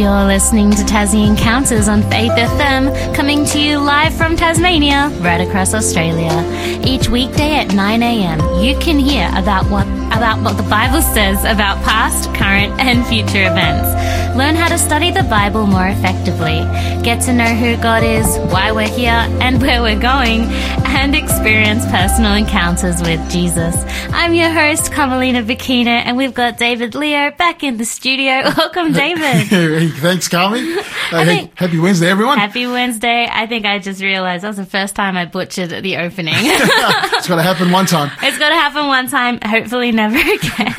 You're listening to Tassie Encounters on Faith FM, coming to you live from Tasmania, right across Australia. Each weekday at 9 a.m., you can hear about what about what the Bible says about past, current, and future events. Learn how to study the Bible more effectively. Get to know who God is, why we're here, and where we're going, and experience personal encounters with Jesus. I'm your host, Carmelina Bocchino, and we've got David Leo back in the studio. Welcome, David. Thanks, Carmen. Uh, think- happy Wednesday, everyone. Happy Wednesday. I think I just realized that was the first time I butchered the opening. it's got to happen one time. It's got to happen one time, hopefully never again.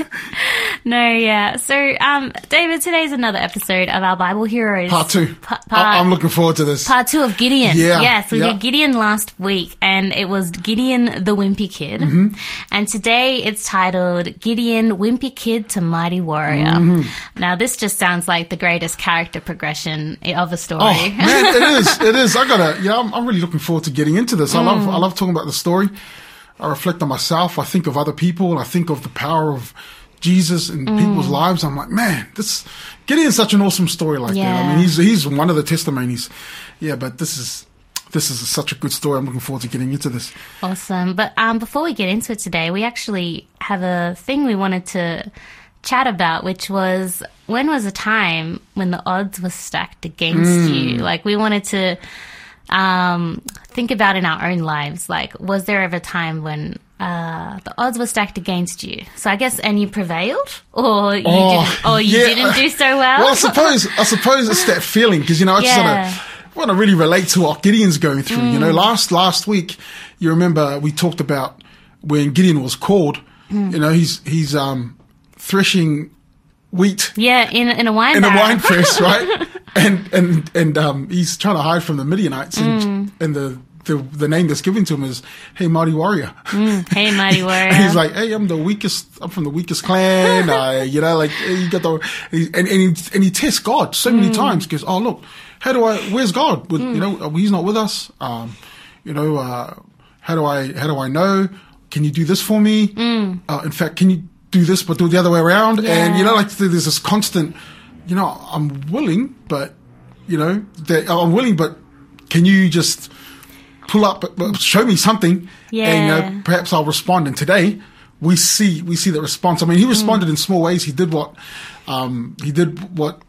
no, yeah. So, um, David, today's another episode of our Bible Heroes. Part two. Pa- I- part- I'm looking forward to this. Part two of Gideon. Yeah, Yes, we yeah. did Gideon last week, and it was Gideon the Wimpy Kid. Mm-hmm. And today it's titled Gideon Wimpy Kid to Mighty Warrior. Mm-hmm. Now, this just sounds like the greatest character progression of a story. Oh man, it is. It is. I gotta. Yeah, I'm, I'm really looking forward to getting into this. I love. Mm. I love talking about the story. I reflect on myself. I think of other people. I think of the power of Jesus in Mm. people's lives. I'm like, man, this Gideon's such an awesome story like that. I mean, he's he's one of the testimonies. Yeah, but this is this is such a good story. I'm looking forward to getting into this. Awesome. But um, before we get into it today, we actually have a thing we wanted to chat about, which was when was a time when the odds were stacked against you? Like, we wanted to um, think about in our own lives. Like, was there ever a time when uh, the odds were stacked against you? So I guess, and you prevailed, or you Oh, didn't, or you yeah. didn't do so well. Well, I suppose I suppose it's that feeling because you know I just Yeah. want to want to really relate to what Gideon's going through. You Mm. know, last last week you remember we talked about when Gideon was called. Mm. You know, he's he's um threshing wheat yeah, in in a wine in a wine press, right? And and and um he's trying to hide from the Midianites, and Mm. and the. The, the name that's given to him is Hey Mighty Warrior. hey, mighty warrior. And he's like, "Hey, I'm the weakest. I'm from the weakest clan. I, you know, like you got the and and he, and he tests God so many times because oh look, how do I? Where's God? With, You know, he's not with us. Um, you know, uh, how do I? How do I know? Can you do this for me? Uh, in fact, can you do this but do it the other way around? And you know, like there's this constant. You know, I'm willing, but you know, I'm willing, but can you just pull up, uh, show me something, and Yeah. know, perhaps I'll respond. And today we see we see the response. I mean, he responded in small ways. He did what um, he did what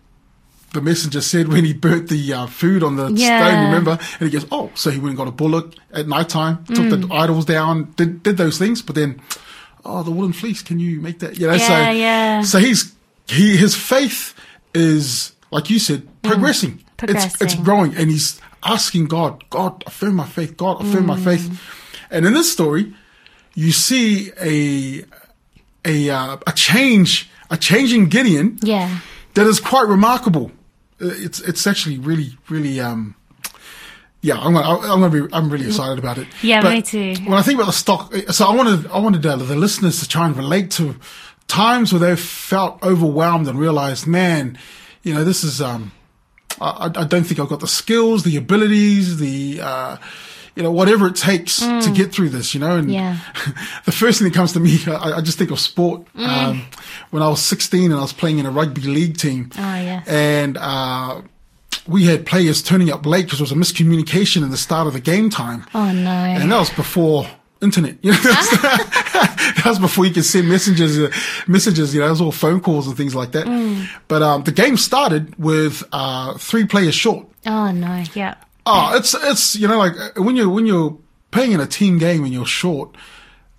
the messenger said when he burnt the uh, food on the Yeah. stone. Remember? And he goes, "Oh, so he went and got a bullock at night time, took the idols down, did did those things, but then." Oh, the woolen fleece. Can you make that? You know, so Yeah, yeah. so he's he his faith is like you said progressing. It's it's growing, and he's asking God, God, affirm my faith. God, affirm my faith. And in this story, you see a a uh, a change, a change in Gideon yeah. that is quite remarkable. Uh, It's it's actually really really um yeah I'm gonna I'm gonna be I'm really excited about it. Yeah, But me too. When I think about the stock, so I wanted I wanted uh, the listeners to try and relate to times where they felt overwhelmed and realized, man, you know this is um I, I don't think I've got the skills, the abilities, the uh you know whatever it takes to get through this. You know, and Mm. Yeah. the first thing that comes to me, I, I just think of sport. Um, when I was 16 and I was playing in a rugby league team, Oh, yes. and uh, we had players turning up late because there was a miscommunication in the start of the game time, Oh no. and that was before internet. You know, that was before you could send messages, uh, messages. You know, it was all phone calls and things like that. Mm. But um, the game started with uh, three players short. oh no. Yeah. Oh, it's it's you know like uh, when you when you're playing in a team game and you're short,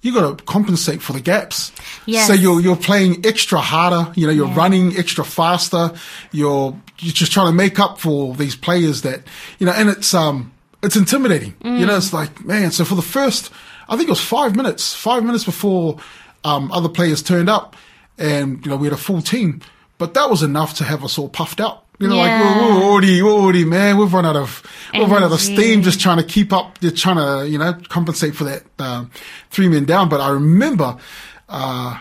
you got to compensate for the gaps. Yes. So you're you're playing extra harder. You know, you're Yeah. running extra faster. You're you're just trying to make up for these players that you know, and it's um it's intimidating. You know, it's like man. So for the first, I think it was five minutes, five minutes before um other players turned up, and you know we had a full team, but that was enough to have us all puffed out. You know, like Yeah. we're, we're already, we're already, man, we've run out of, we've run out of steam just trying to keep up, just trying to, you know, compensate for that, um, three men down. But I remember, uh,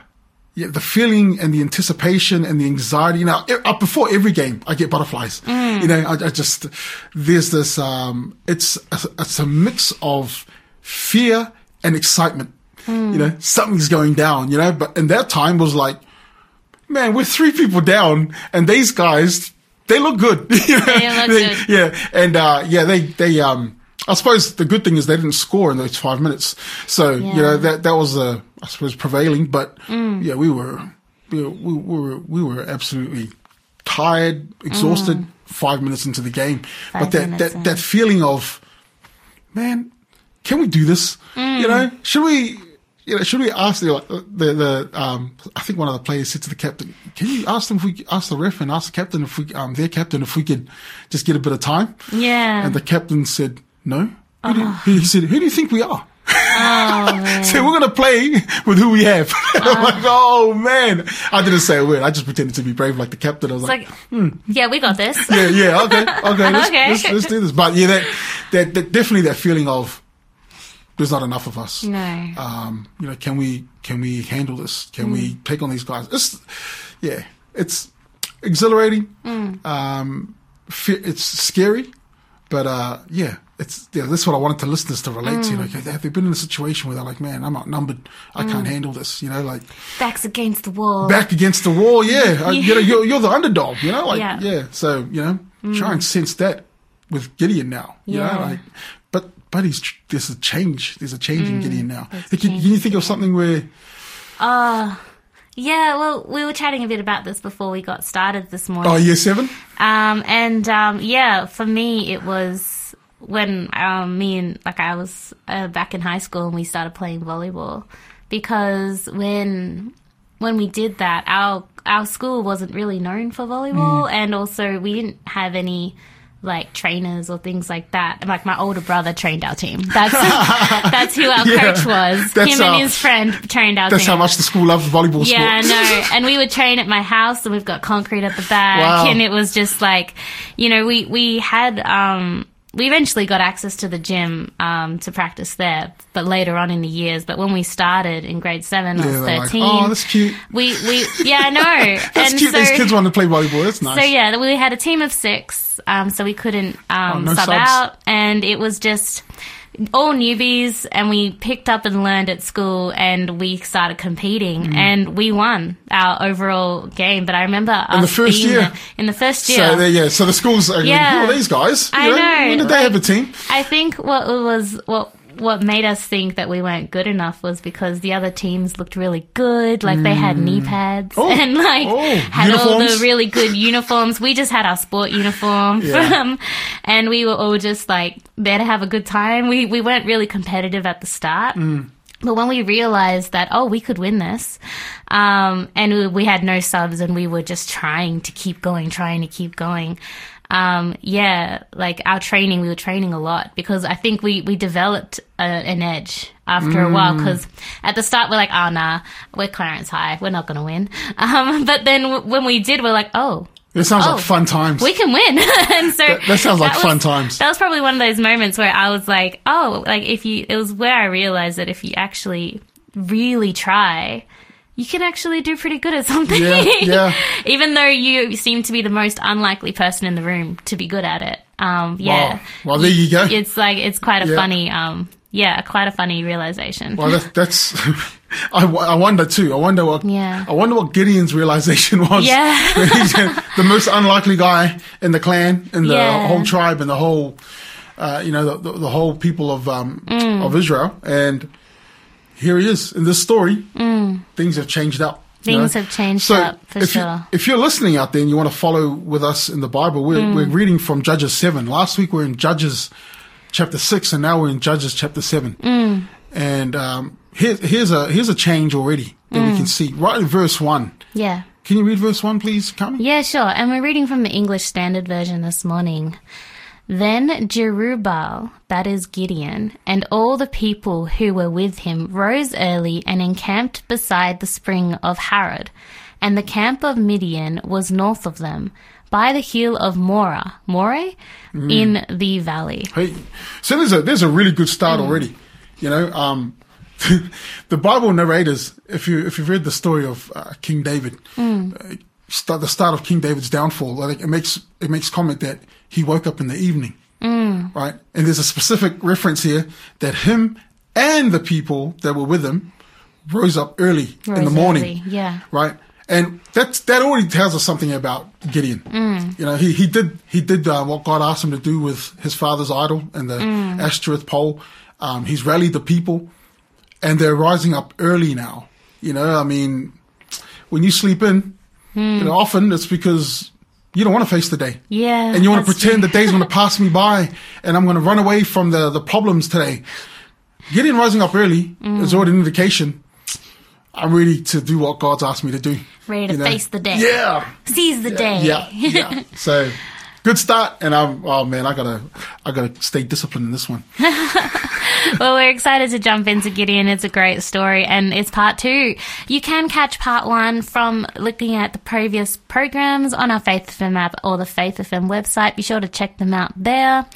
yeah, the feeling and the anticipation and the anxiety. You know, uh, before every game, I get butterflies. You know, I, I just there's this. Um, it's a, it's a mix of fear and excitement. You know, something's going down. You know, but in that time was like, man, we're three people down, and these guys. they look good. You know? They look good. Yeah, and uh, yeah, they they um. I suppose the good thing is they didn't score in those five minutes, so you know that that was uh, I suppose prevailing. But yeah, we were we were, we were we were absolutely tired, exhausted. Five minutes into the game, Five but that, that, in. that feeling of man, can we do this? You know, should we? You know, should we ask the the the um? I think one of the players said to the captain, "Can you ask them if we ask the ref and ask the captain if we um their captain if we could just get a bit of time?" Yeah. And the captain said, "No." Do, he he said, "Who do you think we are?" oh, so we're gonna play with who we have. I'm like, "Oh man!" I didn't say a word. I just pretended to be brave like the captain. I was like, like, yeah, we got this. yeah, yeah, okay, okay, let's, Okay. Let's, let's do this. But yeah, that, that, that definitely that feeling of there's not enough of us. No. Um, you know, can we can we handle this? Can we Mm. take on these guys? It's yeah, it's exhilarating. Mm. Um, it's scary, but uh, yeah. It's yeah, that's what I wanted the listeners to relate Mm. to. Like, have they been in a situation where they're like, "Man, I'm outnumbered. I Mm. can't handle this." You know, like Backs against the wall. back against the wall. Yeah, Uh, you know, you're, you're the underdog. You know, like Yeah. Mm. yeah. So you know, try and sense that with Gideon now. You Yeah. know, like but there's a change. There's a change in Gideon now. Mm. Can, can you think of something where? Uh, yeah, well, we were chatting a bit about this before we got started this morning. Oh, year seven. Um, and um, yeah, for me, it was when um, me and like I was uh, back in high school and we started playing volleyball because when when we did that, our our school wasn't really known for volleyball, and also we didn't have any like trainers or things like that. And, Like my older brother trained our team. That's that's who our Yeah, coach was. that's Him and his friend trained our That's team. how much the school loves volleyball Yeah, I sport. know. And we would train at my house and we've got concrete at the back Wow. and it was just like, you know, we, we had, um, we eventually got access to the gym, um, to practice there, but later on in the years. But when we started in grade seven, I Yeah, was they're like, 13. oh, that's cute. we, we, yeah, I know. That's and cute. so, These kids want to play volleyball. That's nice. so yeah, we had a team of six, um, so we couldn't um, Oh, no sub subs. out, and it was just all newbies, and we picked up and learned at school, and we started competing, Mm. and we won our overall game. But I remember in the first year? in the first year, So there, yeah. So the schools are Yeah. yeah. who are these guys? You I know, When did they have a team? I think what was what what made us think that we weren't good enough was because the other teams looked really good, like they had knee pads Oh. and like Oh, had all the really good uniforms. We just had our sport uniform, Yeah. from, and we were all just like there to have a good time. We we weren't really competitive at the start. Mm. But when we realized that, oh, we could win this, um, and we, we had no subs and we were just trying to keep going, trying to keep going. Um, yeah, like our training, we were training a lot because I think we, we developed a, an edge after a while because at the start we're like, oh, nah, we're Clarence High. We're not going to win. Um, but then w- when we did, we're like, oh, It sounds Oh. like fun times. we can win. and so That- that sounds like was- fun times. That was probably one of those moments where I was like, oh, like if you, it was where I realized that if you actually really try, you can actually do pretty good at something. Yeah, yeah. Even though you seem to be the most unlikely person in the room to be good at it. Um, yeah. Wow. Well, there you go. It's like, it's quite a Yeah. funny, um, yeah, quite a funny realization. Well, that, that's. I, I wonder too. I wonder what. Yeah. I wonder what Gideon's realization was. Yeah. The most unlikely guy in the clan, in the Yeah. whole tribe, and the whole, uh, you know, the, the, the whole people of um, Mm. of Israel, and here he is in this story. Things have changed up. you Mm. Things know? have changed so up, for if You, sure. if you're listening out there and you want to follow with us in the Bible, we're, Mm. we're reading from Judges seven. Last week we we're in Judges chapter six, and now we're in Judges chapter seven. Mm. And um, here, here's a here's a change already that Mm. we can see right in verse one. yeah. Can you read verse one, please, Carmen? Yeah, sure. And we're reading from the English Standard Version this morning. Then Jerubbaal, that is Gideon, and all the people who were with him rose early and encamped beside the spring of Harod. And the camp of Midian was north of them, by the hill of Morah, Moreh, in the valley. Hey, so there's a there's a really good start Mm. already. You know, um, the Bible narrators, if you if you've read the story of uh, King David, Mm. uh, start, the start of King David's downfall, like it makes it makes comment that he woke up in the evening, Mm. right? And there's a specific reference here that him and the people that were with him rose up early in the morning, early, yeah. right? And that's, that already tells us something about Gideon. You know, he, he did, he did uh, what God asked him to do with his father's idol and the Ashtoreth pole. Um, he's rallied the people and they're rising up early now. You know, I mean, when you sleep in, you know, often it's because you don't want to face the day. Yeah. And you want to pretend true. the day's going to pass me by and I'm going to run away from the, the problems today. Getting rising up early Mm. is already an indication I'm ready to do what God's asked me to do. Ready to you know? face the day. Yeah. Seize the day. Yeah. Yeah. so good start. And I'm, oh man, I gotta, I gotta stay disciplined in this one. Well, we're excited to jump into Gideon. It's a great story, and it's part two. You can catch part one from looking at the previous programs on our Faith FM app or the Faith FM website. Be sure to check them out there.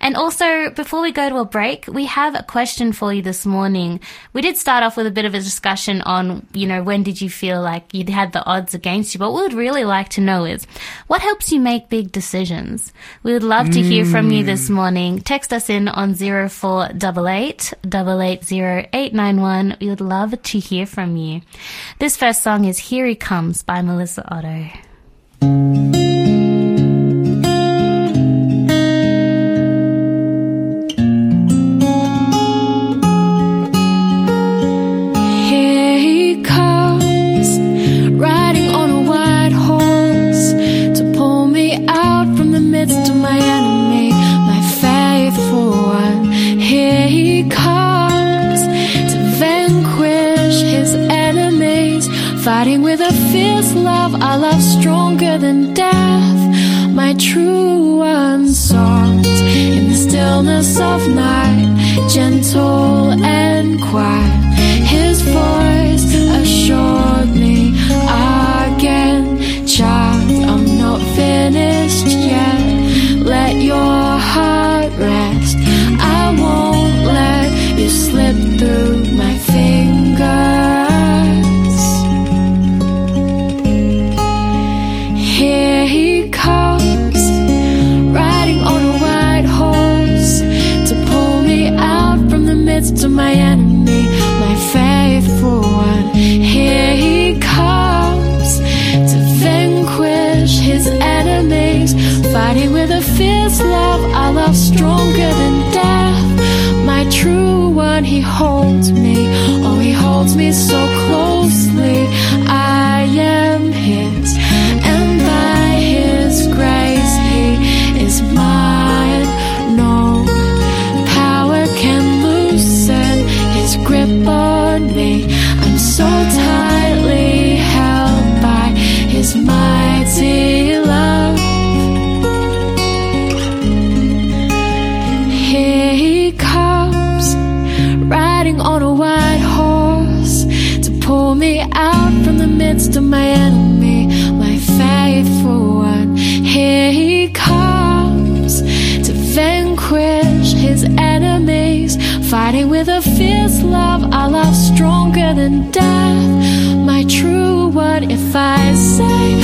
And also, before we go to a break, we have a question for you this morning. We did start off with a bit of a discussion on, you know, when did you feel like you'd had the odds against you? But what we'd really like to know is what helps you make big decisions? We would love to hear from you this hmm. morning. Text us in on 0488 880 We would love to hear from you. This first song is Here He Comes by Melissa Otto. Of night, fighting with a fierce love, I love stronger than death. My true one, he holds me, oh, he holds me so fierce love, a love stronger than death. My true one, if I say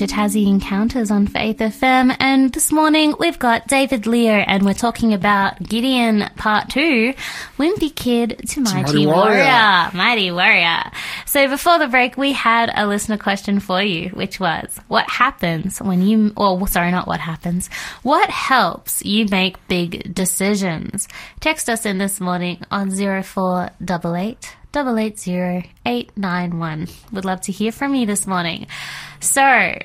to Tassie Encounters on Faith FM, and this morning we've got David Leo, and we're talking about Gideon Part 2 Wimpy Kid to Mighty, Mighty warrior. Warrior. Mighty Warrior. So before the break, we had a listener question for you, which was What happens when you, or sorry, not what happens, what helps you make big decisions? Text us in this morning on 0488 880 Would love to hear from you this morning. So,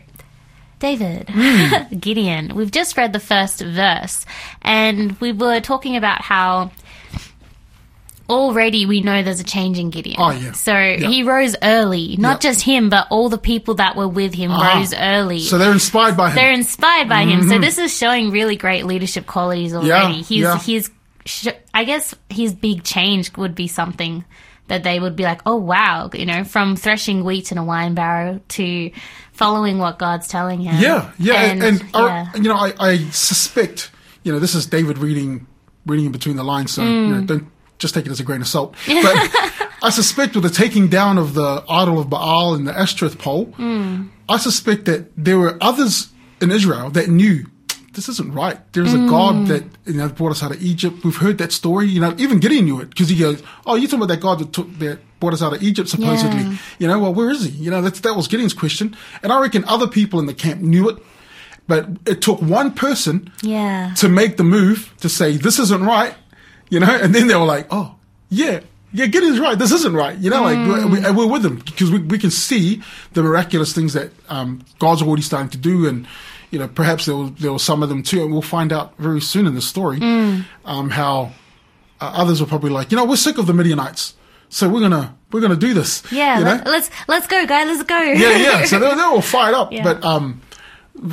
David, Gideon, we've just read the first verse and we were talking about how already we know there's a change in Gideon. Oh, yeah. So Yeah. he rose early. Not Yeah. just him, but all the people that were with him Ah. rose early. So they're inspired by him. They're inspired by him. So this is showing really great leadership qualities already. he's yeah. he's sh- I guess his big change would be something that they would be like, "Oh wow, you know, from threshing wheat in a wine barrel to following what God's telling him." Yeah, yeah, and, and I- uh, yeah. you know, I, I suspect, you know, this is David reading, reading in between the lines, so you know, mm. don't just take it as a grain of salt. But I suspect with the taking down of the idol of Baal and the Ashtoreth pole, mm. I suspect that there were others in Israel that knew this isn't right. There's a God that you know brought us out of Egypt. We've heard that story. You know, even Gideon knew it because he goes, "Oh, you're talking about that God that took that brought us out of Egypt, supposedly." Yeah. You know, well, where is he? You know, that that was Gideon's question, and I reckon other people in the camp knew it, but it took one person yeah. to make the move to say this isn't right, you know, and then they were like, oh yeah, yeah, Gideon's right, this isn't right, you know, like we're, we, we're with them because we, we can see the miraculous things that um, God's already starting to do, and you know, perhaps there was, there were some of them too, and we'll find out very soon in the story um, how uh, others were probably like, you know, we're sick of the Midianites, so we're gonna we're gonna do this, Yeah, you know? let, let's let's go, guys. Let's go. yeah, yeah. So they're, they're all fired up. Yeah. But um,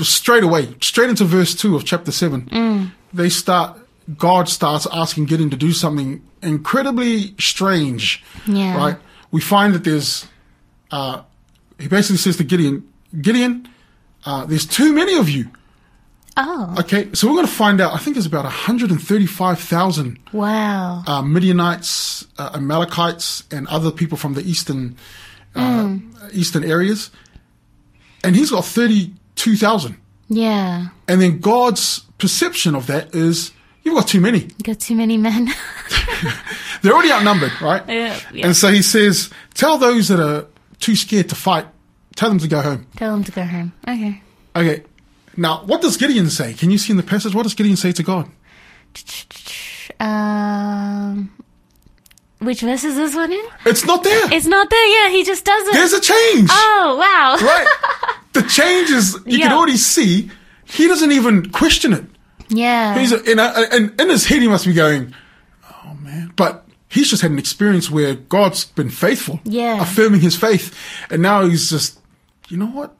straight away, straight into verse 2 of chapter 7, Mm. they start, God starts asking Gideon to do something incredibly strange. Yeah. Right? We find that there's, uh, he basically says to Gideon, Gideon, uh, there's too many of you. Oh, Okay, so we're going to find out. I think there's about 135,000 wow. uh, Midianites, uh, Amalekites, and other people from the eastern uh, eastern areas, and he's got thirty-two thousand. Yeah. And then God's perception of that is you've got too many. You've got too many men. They're already outnumbered, right? Yeah, yeah. And so he says, "Tell those that are too scared to fight, tell them to go home." Tell them to go home. Okay. Okay. Now, what does Gideon say? Can you see in the passage? What does Gideon say to God? Um, which verse is this one in? It's not there. It's not there. Yeah, he just does it. There's a change. oh wow. right? The change is you can already see he doesn't even question it. Yeah. He's in, a, in, in his head he must be going, oh man, but he's just had an experience where God's been faithful, Yeah. affirming his faith, and now he's just, you know what?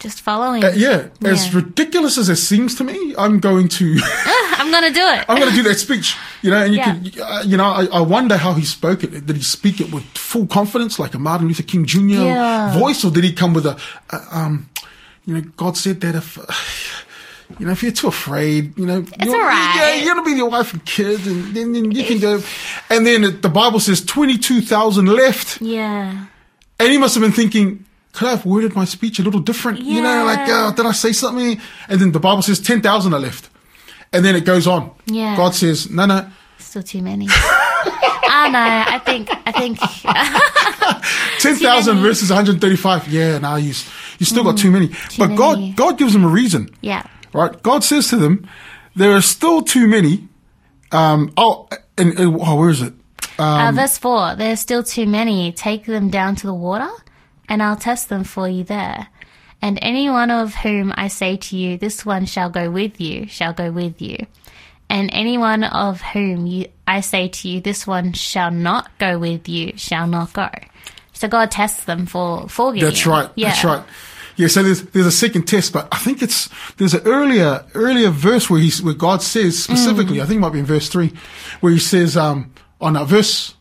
just following. Uh, yeah, as Yeah. ridiculous as it seems to me, I'm going to. I'm gonna do it. I'm going to do that speech, you know, and you Yeah. can, uh, you know, I, I wonder how he spoke it. Did he speak it with full confidence, like a Martin Luther King Jr. Yeah. voice, or did he come with a, uh, um, you know, God said that if, you know, if you're too afraid, you know, it's all right. Yeah, you're going to be your wife and kids, and then, then you can go. And then the Bible says 22,000 left, yeah. and he must have been thinking, could I have worded my speech a little different? You know, like, uh, did I say something? And then the Bible says 10,000 are left. And then it goes on. Yeah. God says, no, no, Still too many. I know. I think. I think. 10,000 versus 135. Yeah, now you, you still got too many. but many. God, God gives them a reason. yeah. Right? God says to them, there are still too many. Um, oh, and, oh, where is it? uh, verse four. There are still too many. Take them down to the water, and I'll test them for you there. And any one of whom I say to you, this one shall go with you, shall go with you. And any one of whom you, I say to you, this one shall not go with you, shall not go. So God tests them for for Gideon. That's right. Yeah. That's right. Yeah, so there's there's a second test, but I think it's there's an earlier earlier verse where he's where God says specifically, Mm. I think it might be in verse three, where he says, um, on no, verse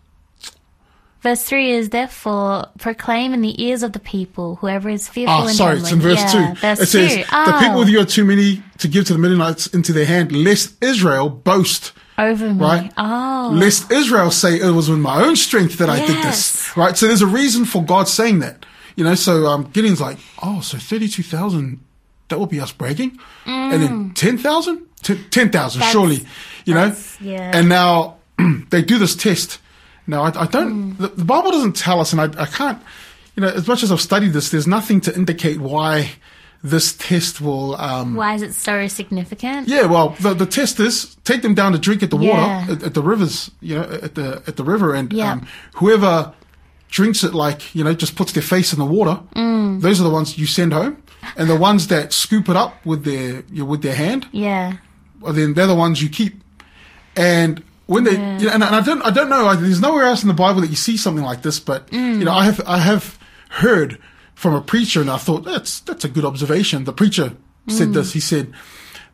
Verse 3 is therefore proclaim in the ears of the people, whoever is fearful Ah, sorry, it's in verse Yeah, two. Verse it says, two. "The Oh, people with you are too many to give to the Midianites into their hand, lest Israel boast." over me. Right? Oh. Lest Israel say it was with my own strength that I did this. Right? So there's a reason for God saying that. You know, so um, Gideon's like, oh, so 32,000, that will be us bragging? And then 10,000? 10,000, That's- surely. You know? yeah. And now they do this test. Now, I, I don't, the, the Bible doesn't tell us, and I, I can't, you know, as much as I've studied this, there's nothing to indicate why this test will, um, Why is it so significant? yeah, well, the, the test is take them down to drink at the Yeah. water at, at the rivers, you know, at the at the river, and um, whoever drinks it, like you know, just puts their face in the water. Mm. Those are the ones you send home, and the ones that scoop it up with their you know, with their hand, Yeah. well, then they're the ones you keep. And when they, Yeah. you know, and I don't, I don't know. like, There's nowhere else in the Bible that you see something like this, but Mm. you know, I have, I have heard from a preacher, and I thought that's that's a good observation. The preacher Mm. said this. He said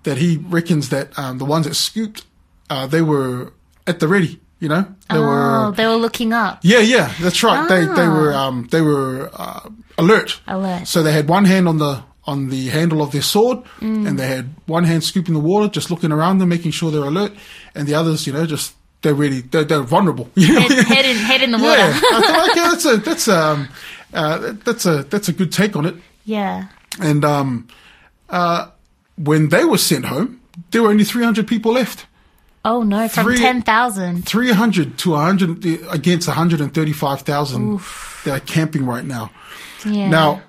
that he reckons that um, the ones that scooped, uh, they were at the ready. You know, they oh, were. they were looking up. Yeah, yeah, that's right. They they Ah. were um, they were uh, alert. Alert. So they had one hand on the on the handle of their sword, Mm. and they had one hand scooping the water, just looking around them, making sure they're alert, and the others, you know, just they're really they're, they're vulnerable. You know? Head, head in head in the water. yeah, I thought, okay, that's a that's um uh, that's a that's a good take on it. yeah. And um, uh, when they were sent home, there were only three hundred people left. Oh no, from Three- ten thousand. 300 to 100 against 135,000 that are camping right now. Yeah. Now,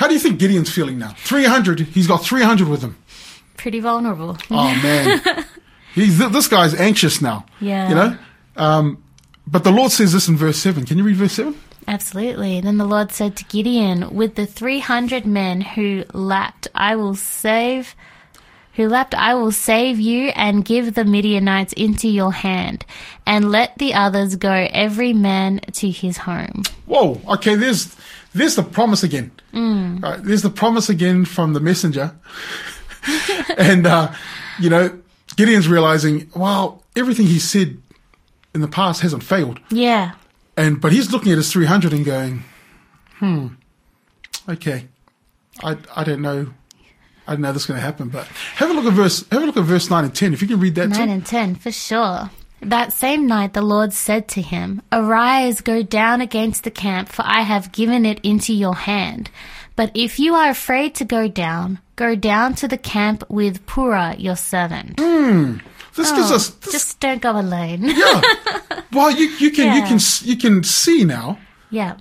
how do you think Gideon's feeling now? 300, he's got 300 with him. pretty vulnerable. Oh man. he's this guy's anxious now. Yeah. You know? Um, but the Lord says this in verse 7. Can you read verse 7? Absolutely. Then the Lord said to Gideon, With the three hundred men who lapped, I will save who lapped, I will save you and give the Midianites into your hand, and let the others go every man to his home. Whoa. Okay, there's there's the promise again. Mm. Right, there's the promise again from the messenger. and uh, you know, Gideon's realizing, well, everything he said in the past hasn't failed. Yeah. And but he's looking at his 300 and going, hmm, okay, I I don't know, I don't know this is going to happen. But have a look at verse have a look at verse nine and ten. If you can read that 9 too. and 10, for sure. That same night the Lord said to him, Arise, go down against the camp, for I have given it into your hand. But if you are afraid to go down, go down to the camp with Purah your servant. Hmm. This gives us this, Oh, Just don't go alone. yeah. well, you you can you can you can see now. yeah.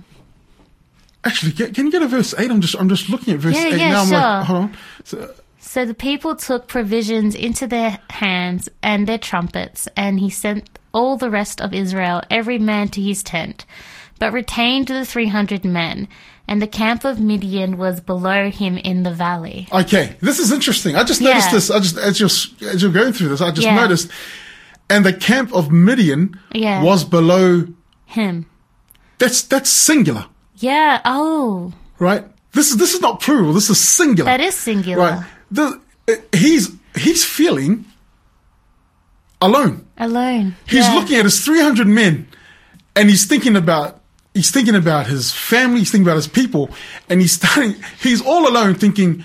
Actually, can you get a verse eight? I'm just I'm just looking at verse Yeah, eight yeah, now. I'm sure. like, hold on. So, So the people took provisions into their hands and their trumpets, and he sent all the rest of Israel, every man to his tent, but retained the three hundred men. And the camp of Midian was below him in the valley. Okay, this is interesting. I just noticed Yeah. this. I just as you're as you're going through this, I just Yeah. noticed. And the camp of Midian Yeah. was below. Him. That's that's singular, Yeah. Oh, right? This is this is not plural. This is singular. that is singular. right. The, he's he's feeling alone. Alone. He's Yeah. looking at his 300 men, and he's thinking about he's thinking about his family. He's thinking about his people, and he's starting. He's all alone, thinking,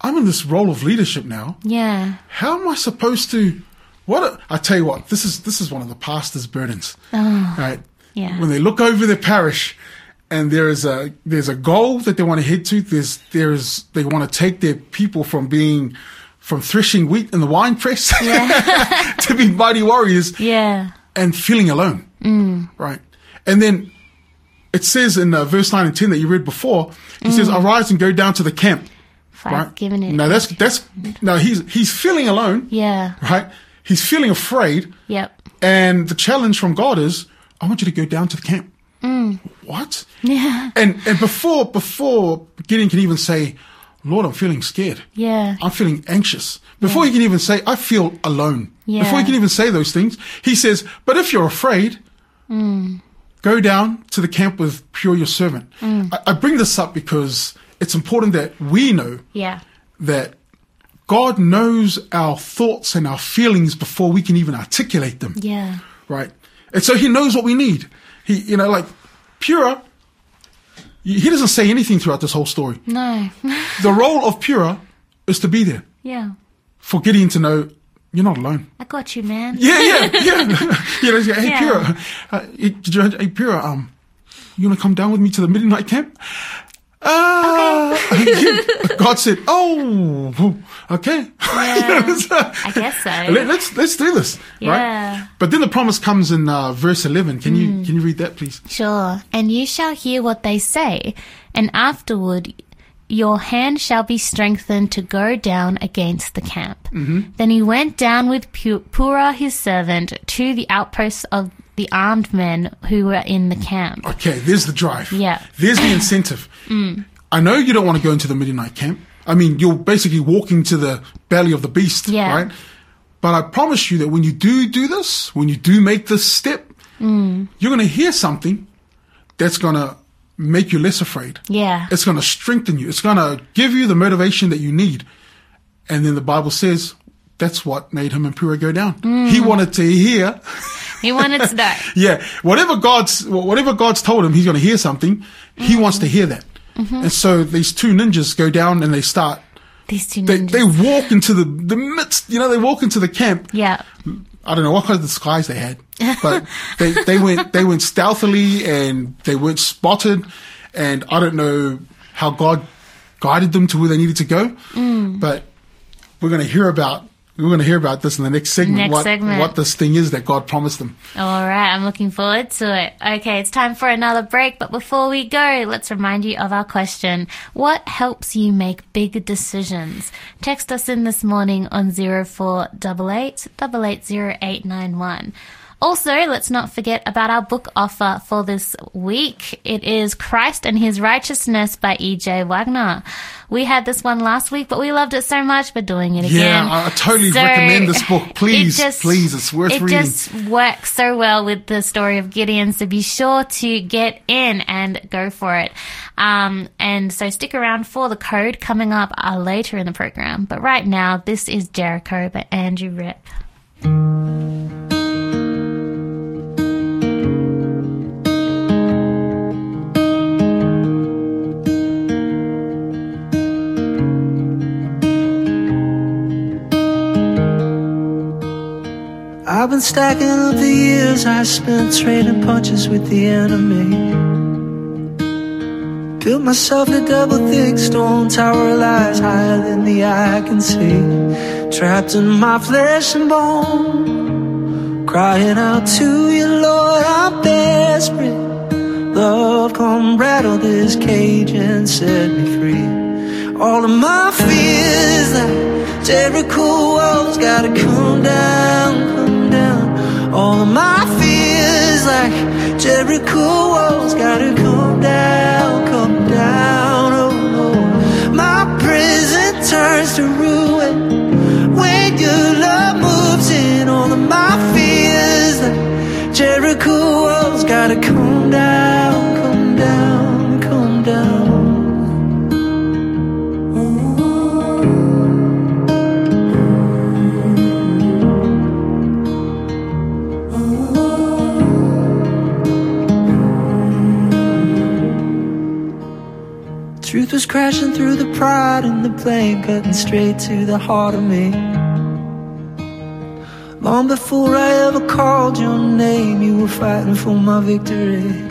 "I'm in this role of leadership now." Yeah. how am I supposed to? What I tell you what, this is this is one of the pastor's burdens, Oh, right? Yeah. When they look over their parish, and there is a there's a goal that they want to head to. There's there's they want to take their people from being from threshing wheat in the wine press to be mighty warriors Yeah. and feeling alone, Mm. right? And then it says in uh, verse nine and ten that you read before, he says, Mm. "Arise and go down to the camp." I've Right? given it. Now that's that's now he's he's feeling alone yeah. right? He's feeling afraid, Yep. and the challenge from God is, I want you to go down to the camp. Mm. What? Yeah. And and before before Gideon can even say, Lord, I'm feeling scared. Yeah. I'm feeling anxious. Before he can even say, I feel alone. Yeah. Before he can even say those things, he says, But if you're afraid, mm. go down to the camp with Purah your servant. Mm. I, I bring this up because it's important that we know Yeah. that God knows our thoughts and our feelings before we can even articulate them. Yeah. Right. And so he knows what we need. He, you know, like Purah, he doesn't say anything throughout this whole story. No. The role of Purah is to be there yeah. for Gideon to know you're not alone. I got you, man. Yeah, yeah, yeah. you know, hey, Yeah. Purah, uh, hey, Purah, um, you want to come down with me to the Midianite camp? Uh, God said, "Oh, okay." I guess so. Let, us let's do this, Yeah. right? But then the promise comes in uh, verse eleven. Can you can you read that, please? Sure. And you shall hear what they say, and afterward your hand shall be strengthened to go down against the camp. Mm-hmm. Then he went down with Pu- Purah his servant to the outposts of the armed men who were in the camp. Okay, there's the drive. Yeah. Mm. There's the incentive. I know you don't want to go into the Midianite camp. I mean, you're basically walking to the belly of the beast, Yeah. right? But I promise you that when you do do this, when you do make this step, Mm. you're going to hear something that's going to make you less afraid. Yeah. It's going to strengthen you. It's going to give you the motivation that you need. And then the Bible says that's what made him and Purah go down. He wanted to hear, He wanted to know. yeah, whatever God's whatever God's told him, he's going to hear something. He wants to hear that. And so these two ninjas go down and they start. These two They ninjas. they walk into the the midst. You know, they walk into the camp. yeah. I don't know what kind of disguise they had, but they, they went they went stealthily and they weren't spotted, and I don't know how God guided them to where they needed to go, Mm. but we're going to hear about we're going to hear about this in the next segment. Next what segment. what this thing is that God promised them. All right, I'm looking forward to it. Okay, it's time for another break, but before we go, let's remind you of our question. What helps you make big decisions? Text us in this morning on 0488 880891. Also, let's not forget about our book offer for this week. It is Christ and His Righteousness by E.J. Waggoner. We had this one last week, but we loved it so much, we're doing it again. Yeah, I totally recommend this book. Please, just please, it's worth it reading. just works so well with the story of Gideon. So be sure to get in and go for it. Um, and so stick around for the code coming up uh, later in the program. But right now, this is Jericho by Andrew Ripp. I've been stacking up the years I spent trading punches with the enemy. Built myself a double thick stone tower lies higher than the eye can see. Trapped in my flesh and bone. Crying out to you, Lord, I'm desperate. Love, come rattle this cage and set me free. All of my fears that Jericho walls gotta come down. All of my fears like Jericho walls gotta come down, come down. Oh no, my prison turns to ruin when your love moves in. All of my fears like Jericho walls gotta come down, Crashing through the pride and the blame, cutting straight to the heart of me. Long before I ever called your name, you were fighting for my victory.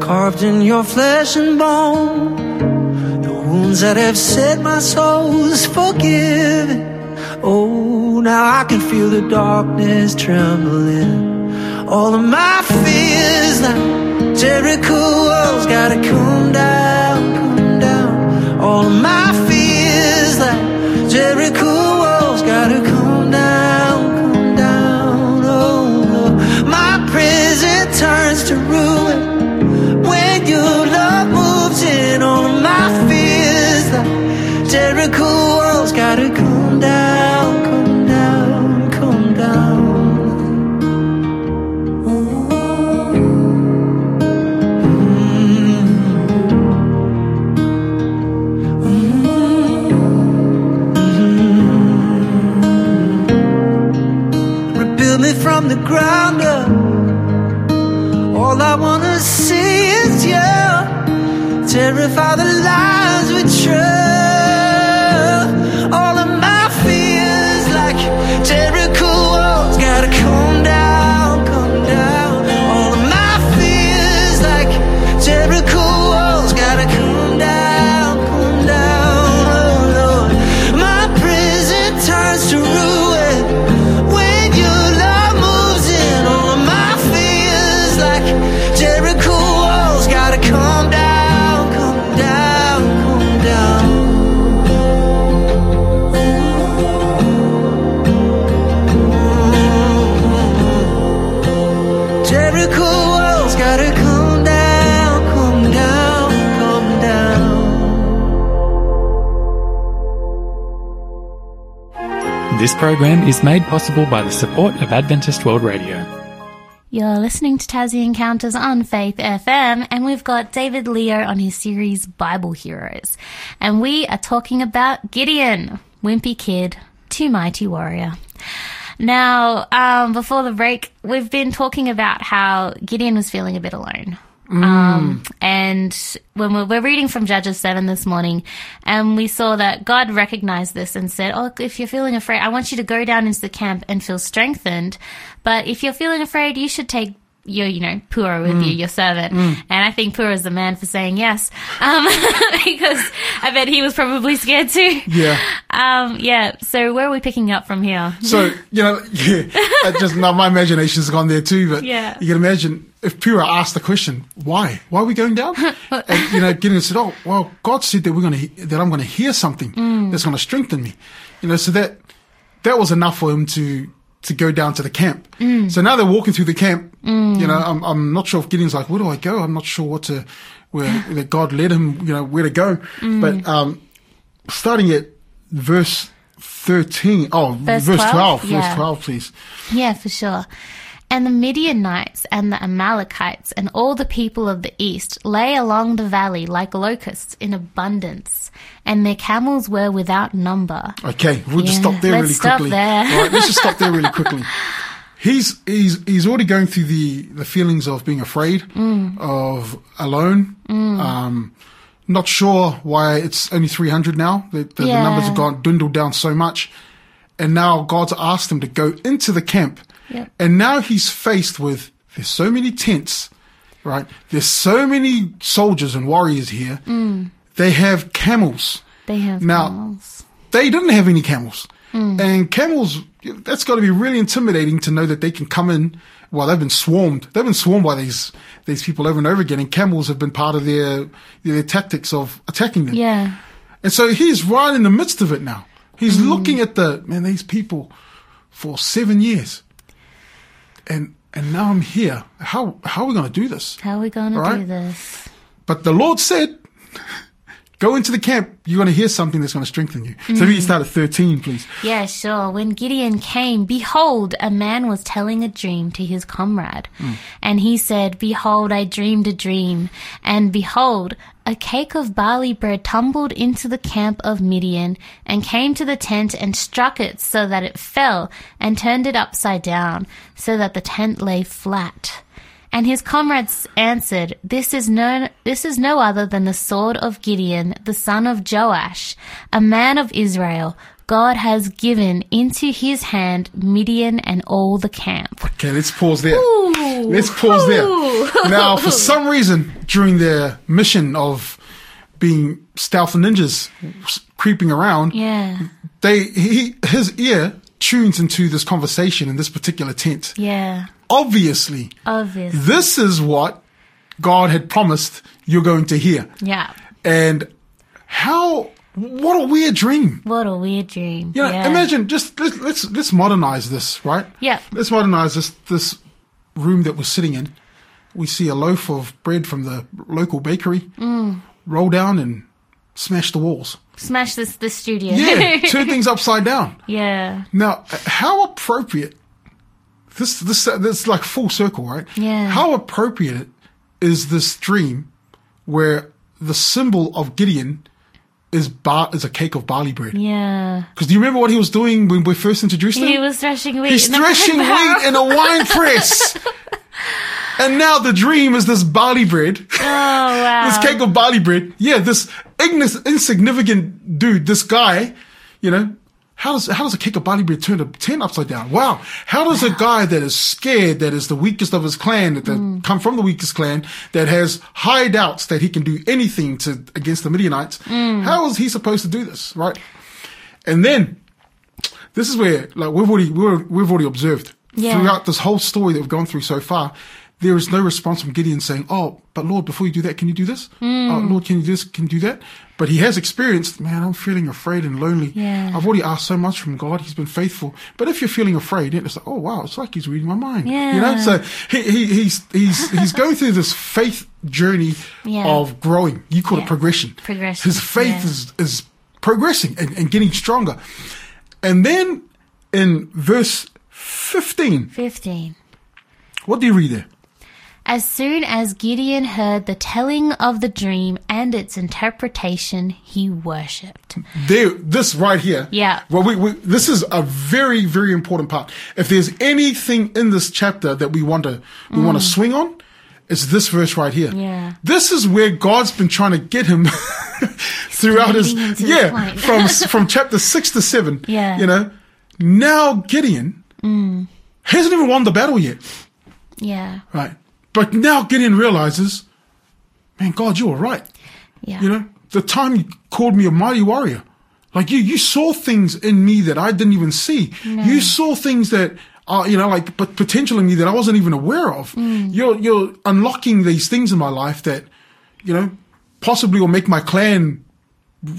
Carved in your flesh and bone, the wounds that have set my soul's forgiven. Oh, now I can feel the darkness trembling. All of my fears now, Jericho walls gotta come down. All my fears like Jericho walls gotta come down, come down. Oh, oh. my prison turns to program is made possible by the support of Adventist World Radio. You're listening to Tassie Encounters on Faith FM, and we've got David Leo on his series Bible Heroes. And we are talking about Gideon, wimpy kid, too mighty warrior. Now, um, before the break, we've been talking about how Gideon was feeling a bit alone. Um, and when we're, we're reading from Judges 7 this morning, and we saw that God recognized this and said, Oh, if you're feeling afraid, I want you to go down into the camp and feel strengthened. But if you're feeling afraid, you should take your, you know, Purah with you, your servant. And I think Purah is the man for saying yes. Um, because I bet he was probably scared too. Yeah. Um, yeah. So where are we picking up from here? So you know, yeah, just now my imagination's gone there too. But Yeah. you can imagine if Purah asked the question, "Why? Why are we going down?" and you know, Gideon said, "Oh, well, God said that we're going to that I'm going to hear something Mm. that's going to strengthen me." You know, so that that was enough for him to to go down to the camp. Mm. So now they're walking through the camp. You know, I'm I'm not sure if Gideon's like, "Where do I go?" I'm not sure what to where that God led him. You know, where to go. Mm. But um, starting at verse. 13. Oh, Verse verse 12? 12. Verse 12, please. Yeah, for sure. And the Midianites and the Amalekites and all the people of the east lay along the valley like locusts in abundance, and their camels were without number. Okay, we'll just stop there let's really stop quickly. there. Right, let's just stop there really quickly. He's he's he's already going through the the feelings of being afraid, Mm. of alone. Um, not sure why it's only three hundred now. The, the, the numbers have gone dwindled down so much, and now God's asked him to go into the camp, Yep. and now he's faced with there's so many tents, right? There's so many soldiers and warriors here. Mm. They have camels They have Now- camels. they didn't have any camels. Mm. And camels, that's got to be really intimidating to know that they can come in. Well, they've been swarmed. They've been swarmed by these these people over and over again, and camels have been part of their their tactics of attacking them. Yeah. And so he's right in the midst of it now. He's mm. looking at the man, these people for seven years, and and now I'm here. How how are we going to do this? How are we going to do this? But the Lord said, "Go into the camp. You're going to hear something that's going to strengthen you." So we mm. start at thirteen, please. Yeah, sure. When Gideon came, behold, a man was telling a dream to his comrade. Mm. And he said, Behold, I dreamed a dream. And behold, a cake of barley bread tumbled into the camp of Midian and came to the tent and struck it so that it fell and turned it upside down so that the tent lay flat. And his comrades answered, This is no this is no other than the sword of Gideon, the son of Joash, a man of Israel. God has given into his hand Midian and all the camp. Okay, let's pause there. Let's pause there. Now, for some reason, during their mission of being stealth ninjas creeping around, Yeah. they he his ear tunes into this conversation in this particular tent. Yeah. Obviously, Obvious. this is what God had promised you're going to hear. Yeah. And how what a weird dream. What a weird dream. You know, yeah. imagine just let's, let's let's modernize this, right? Yeah. Let's modernize this this room that we're sitting in. We see a loaf of bread from the local bakery. Mm. Roll down and smash the walls. Smash this this studio. Yeah, turn things upside down. yeah. Now, how appropriate? This this this like full circle, right? Yeah. How appropriate is this dream where the symbol of Gideon is bar is a cake of barley bread? Yeah. Because do you remember what he was doing when we first introduced him? He was threshing wheat. He's in threshing wheat in a wine press. and now the dream is this barley bread, Oh wow. this cake of barley bread. Yeah, this ignis- insignificant dude, this guy, you know, how does how does a barley bread turn a tent upside down? Wow. How does a guy that is scared, that is the weakest of his clan, that, that Mm. come from the weakest clan, that has high doubts that he can do anything to against the Midianites, Mm. how is he supposed to do this? Right? And then this is where like we've already we're, we've already observed Yeah. throughout this whole story that we've gone through so far. There is no response from Gideon saying, "Oh, but Lord, before you do that, can you do this? Hmm. Oh, Lord, can you do this? Can you do that?" But he has experienced, man, I'm feeling afraid and lonely. Yeah. I've already asked so much from God. He's been faithful. But if you're feeling afraid, it's like, oh wow, it's like he's reading my mind. Yeah. You know, so he, he he's he's he's going through this faith journey Yeah. of growing. You call Yeah. it progression. Progression, His faith is is progressing and, and getting stronger. And then in verse 15. 15. What do you read there? As soon as Gideon heard the telling of the dream and its interpretation, he worshipped. There, this right here. Yeah. Well, we, we, this is a very, very important part. If there's anything in this chapter that we want to, we want to swing on, it's this verse right here. Mm. Yeah. This is where God's been trying to get him throughout his, leading him to this yeah, from, from chapter six to seven. Yeah. You know, now Gideon hasn't even won the battle yet. Yeah. Right. But now Gideon realizes, man, God, you were right. Yeah. You know, the time you called me a mighty warrior, like you, you saw things in me that I didn't even see. You saw things that are, you know, like but potential in me that I wasn't even aware of. Mm. You're, you're unlocking these things in my life that, you know, possibly will make my clan,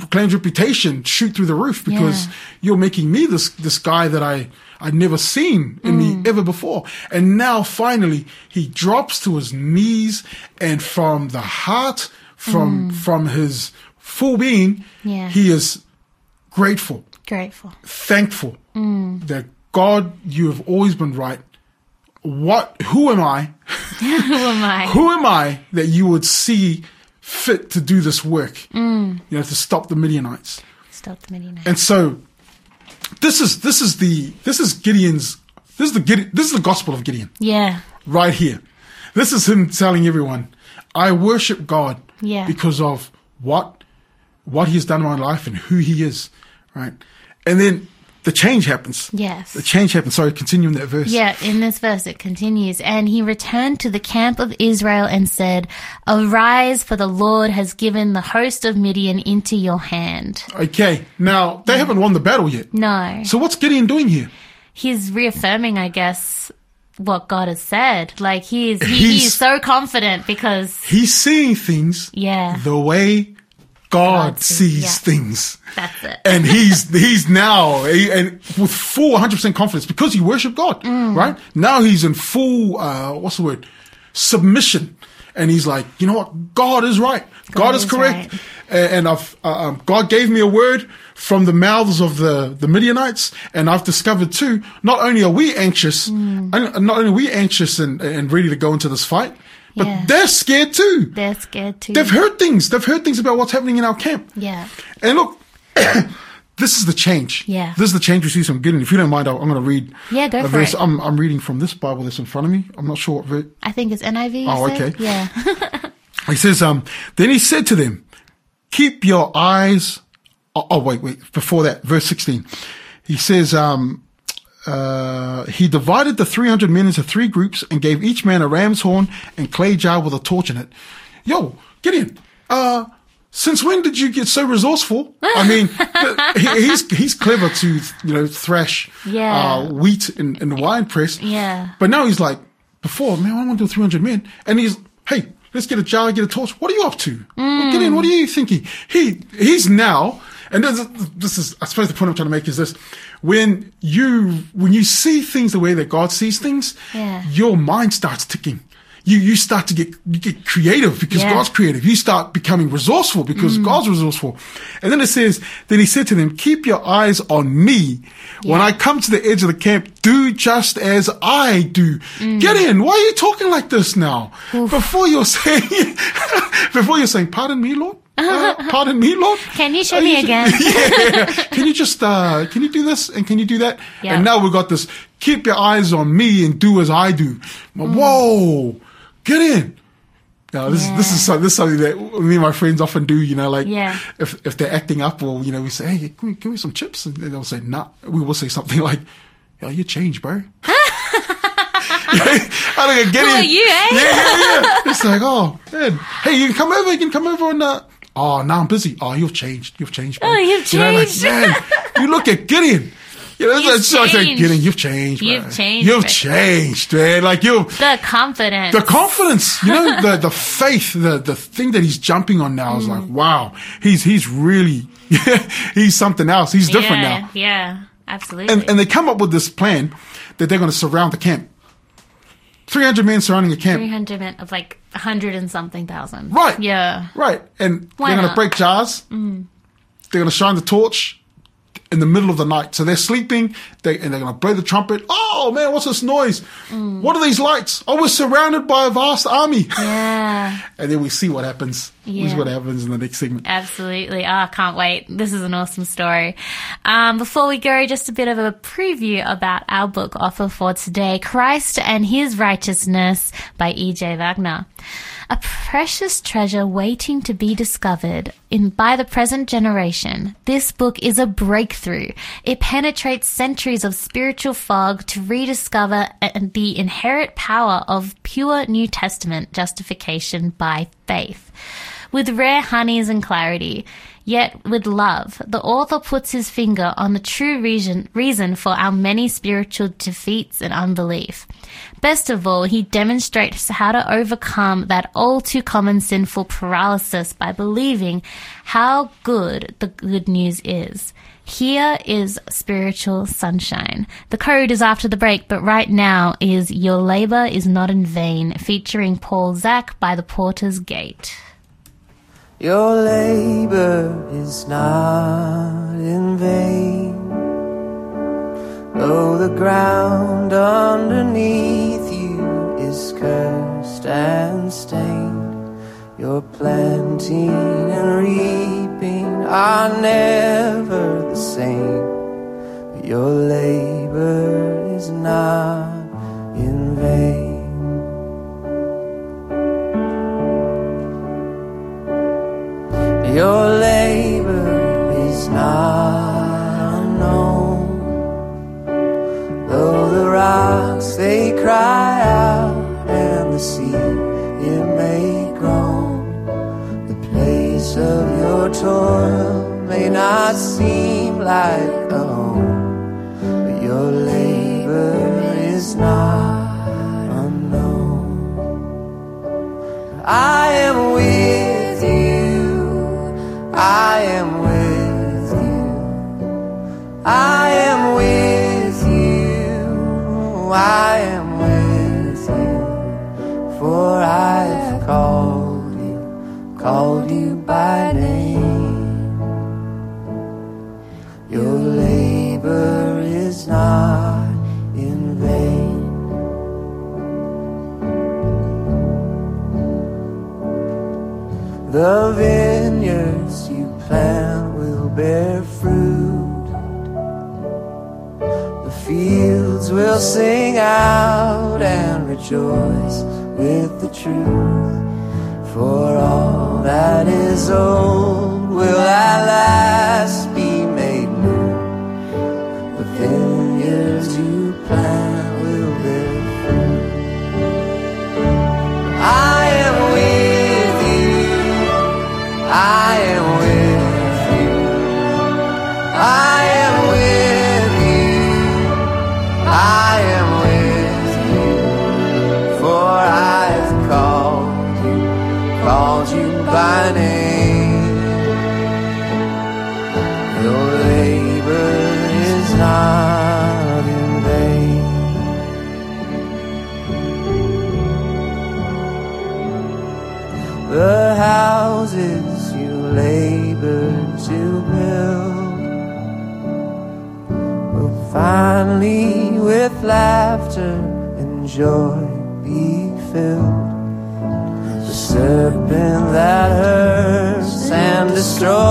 clan's reputation shoot through the roof because Yeah. you're making me this, this guy that I, I'd never seen in me mm. ever before. And now finally he drops to his knees and from the heart, from, mm. from his full being, Yeah. he is grateful, Grateful. thankful mm. that God, you have always been right. What, who am I? Who am I? Who am I that you would see fit to do this work? Mm. You know, to stop the Midianites. Stop the Midianites. And so this is this is the this is Gideon's this is the Gideon, this is the gospel of Gideon Yeah. right here. This is him telling everyone, I worship God Yeah. because of what what he's done in my life and who he is, right? And then the change happens. Yes. The change happens. Sorry, continuing that verse. Yeah, in this verse it continues, and he returned to the camp of Israel and said, Arise, for the Lord has given the host of Midian into your hand. Okay. Now they haven't won the battle yet. No. So what's Gideon doing here? He's reaffirming, I guess, what God has said. Like he's he, He's- he's so confident because He's seeing things yeah, the way God, God sees- yeah. things. that's it. and he's he's now he- and with full 100 percent confidence because he worshiped God, Mm. right? Now he's in full uh, what's the word submission, and he's like, you know what, God is right, God, God is, is correct, right. and, and I've uh, um, God gave me a word from the mouths of the the Midianites, and I've discovered too. Not only are we anxious, Mm. and not only are we anxious and and ready to go into this fight, but Yeah. they're scared too. They're scared too. They've heard things. They've heard things about what's happening in our camp. yeah, And look, this is the change. Yeah. This is the change we see from Gideon. If you don't mind, I'm going to read Yeah, go a verse. it. I'm, I'm reading from this Bible that's in front of me. I'm not sure what verse. I think it's NIV. Oh, said? okay. Yeah, He says, um, then he said to them, keep your eyes. Oh, oh, wait, wait. Before that, verse 16. He says, um, uh, he divided the 300 men into three groups and gave each man a ram's horn and clay jar with a torch in it. Yo, Gideon, uh, since when did you get so resourceful? I mean, he, he's, he's clever to, you know, thrash, Yeah. uh, wheat in, in the wine press. Yeah. But now he's like, before, man, I want to do 300 men. And he's, hey, let's get a jar, get a torch. What are you up to? Well, in. what are you thinking? He, he's now, and this, this is, I suppose the point I'm trying to make is this. When you, when you see things the way that God sees things, Yeah. your mind starts ticking. You, you start to get, you get creative because Yeah. God's creative. You start becoming resourceful because mm. God's resourceful. And then it says, then he said to them, keep your eyes on me. When I come to the edge of the camp, do just as I do. Mm. Get in. Why are you talking like this now? Before you're saying, before you're saying, pardon me, Lord? Uh, pardon me, Lord? Can you show Are me again? yeah. Can you just, uh, can you do this and can you do that? Yeah. And now we've got this, keep your eyes on me and do as I do. Whoa, get in. Yeah, this, is this is this is something that me and my friends often do. You know, like Yeah. if if they're acting up, or you know, we say, "Hey, give me, give me some chips," and they'll say, "Nah." We will say something like, "Yo, you changed, bro." I don't get Who in. are you, eh? Yeah, yeah, yeah. It's like, oh, man. hey, you can come over. You can come over and. Uh, oh, now I'm busy. Oh, you've changed. You've changed. bro." Oh, you've You know, like, changed. man, you look at Gideon. You know, You've like. Gideon. You've changed. You've changed, You've changed, man. Like you. the confidence. The confidence, you know, the the faith, the the thing that he's jumping on now is Mm. like, wow, he's he's really, he's something else. He's different yeah, now. Yeah, absolutely. And and they come up with this plan that they're going to surround the camp. Three hundred men surrounding a camp, 300 men of like 100 and something thousand. Right. Yeah. right? And Why they're going to? Mm. break jars. They're going to shine the torch, in the middle of the night. So they're sleeping, they, and they're going to blow the trumpet. Oh man, what's this noise? What are these lights? Oh, we're surrounded by a vast army. Yeah. and then we see what happens. Yeah. what happens in the next segment. Absolutely. Oh, I can't wait. This is an awesome story. Um, before we go, just a bit of a preview about our book offer for today Christ and His Righteousness by E.J. Waggoner. A precious treasure waiting to be discovered in by the present generation. This book is a breakthrough. It penetrates centuries of spiritual fog to rediscover the inherent power of pure New Testament justification by faith. With rare honeys and clarity, yet with love, the author puts his finger on the true reason, reason for our many spiritual defeats and unbelief. Best of all, he demonstrates how to overcome that all too common sinful paralysis by believing how good the good news is. Here is spiritual sunshine. The code is after the break, but right now is Your Labor is Not in Vain, featuring Paul Zach by the Porter's Gate. Your labor is not in vain. Though the ground underneath you is cursed and stained, your planting and reaping are never the same. But your labor is not in vain. Seem like a home, but your labor is not unknown. I am with will sing out and rejoice with the truth. For all that is old will at last joy be filled. The serpent that hurts and destroys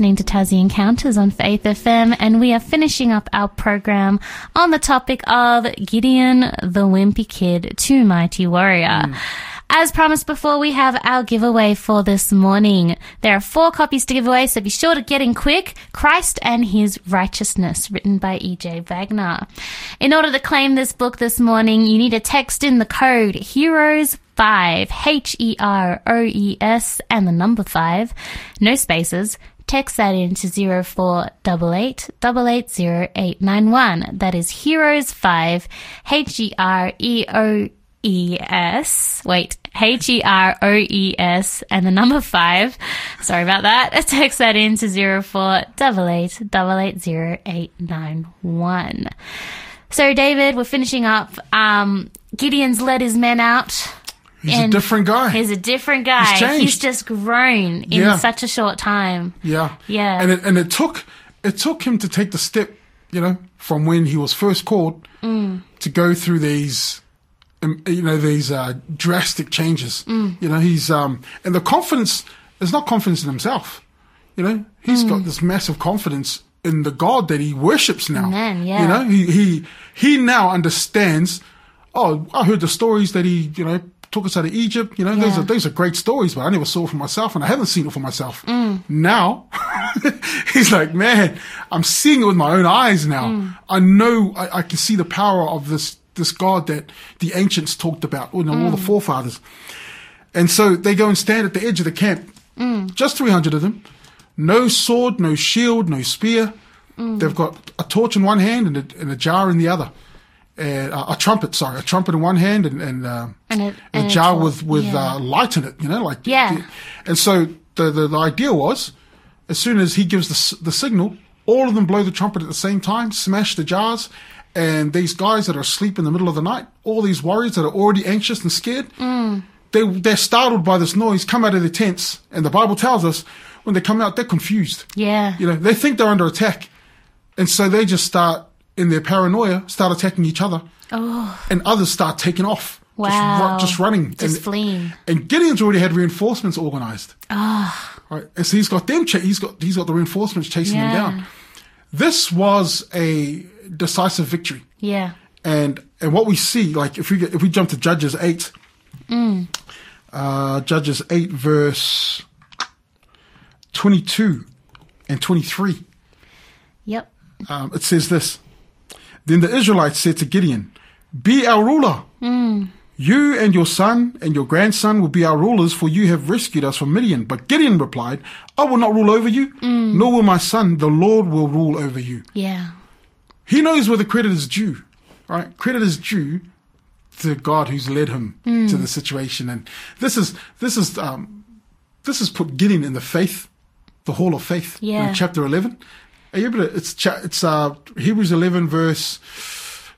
listening to Tassie Encounters on Faith FM, and we are finishing up our program on the topic of Gideon, the wimpy kid to mighty warrior. Hmm. As promised before, we have our giveaway for this morning. There are four copies to give away, so be sure to get in quick. Christ and His Righteousness, written by E.J. Waggoner. In order to claim this book this morning, you need to text in the code HEROES 5, H E R O E S, and the number 5, no spaces. Text that in to 0488 880891. That is Heroes 5, H E R E O E S. Wait, H E R O E S and the number 5. Sorry about that. Text that in to 0488 880891. So, David, we're finishing up. Um, Gideon's led his men out. He's And a different guy. He's a different guy. He's changed. just grown in Yeah. such a short time. Yeah. Yeah. And it, and it took it took him to take the step, you know, from when he was first called Mm. to go through these um, you know these uh, drastic changes. Mm. You know, he's um and the confidence is not confidence in himself. You know, he's Mm. got this massive confidence in the God that he worships now. Amen, yeah. You know, he he he now understands. Oh, I heard the stories that he you know took us out of Egypt. You know, those are those are great stories, but I never saw it for myself, and I haven't seen it for myself. Mm. Now, he's like, man, I'm seeing it with my own eyes now. Mm. I know I, I can see the power of this this God that the ancients talked about, you know, all the Mm. forefathers. And so they go and stand at the edge of the camp, Mm. just 300 of them. No sword, no shield, no spear. Mm. They've got a torch in one hand and a, and a jar in the other. And, uh, a trumpet, sorry, a trumpet in one hand and, and, uh, And a- a and a jar torch, with, with yeah. uh, light in it, you know, like. Yeah. And so the, the, the idea was, as soon as he gives the, the signal, all of them blow the trumpet at the same time, smash the jars, and these guys that are asleep in the middle of the night, all these warriors that are already anxious and scared, Mm. they, they're startled by this noise, come out of their tents, and the Bible tells us when they come out, they're confused. Yeah. You know, they think they're under attack. And so they just start, in their paranoia, start attacking each other. Oh, And others start taking off. Just, Wow. ru- just running. Just and, fleeing. And Gideon's already had reinforcements organized. Ah. Right. And so he's got them, he's got, he's got the reinforcements chasing Yeah. them down. This was a decisive victory. yeah. And, and what we see, like if we get, if we jump to Judges 8, Mm. uh, Judges 8 verse 22 and 23. Yep. um, it says this Then the Israelites said to Gideon, Be our ruler. Hmm. You and your son and your grandson will be our rulers, for you have rescued us from Midian. But Gideon replied, I will not rule over you, hmm. nor will my son. The Lord will rule over you. Yeah. He knows where the credit is due, right? Credit is due to God who's led him hmm. to the situation. And this is, this is, um, this has put Gideon in the faith, the hall of faith Yeah. in chapter 11. Able to, it's, cha- it's, uh, Hebrews 11 verse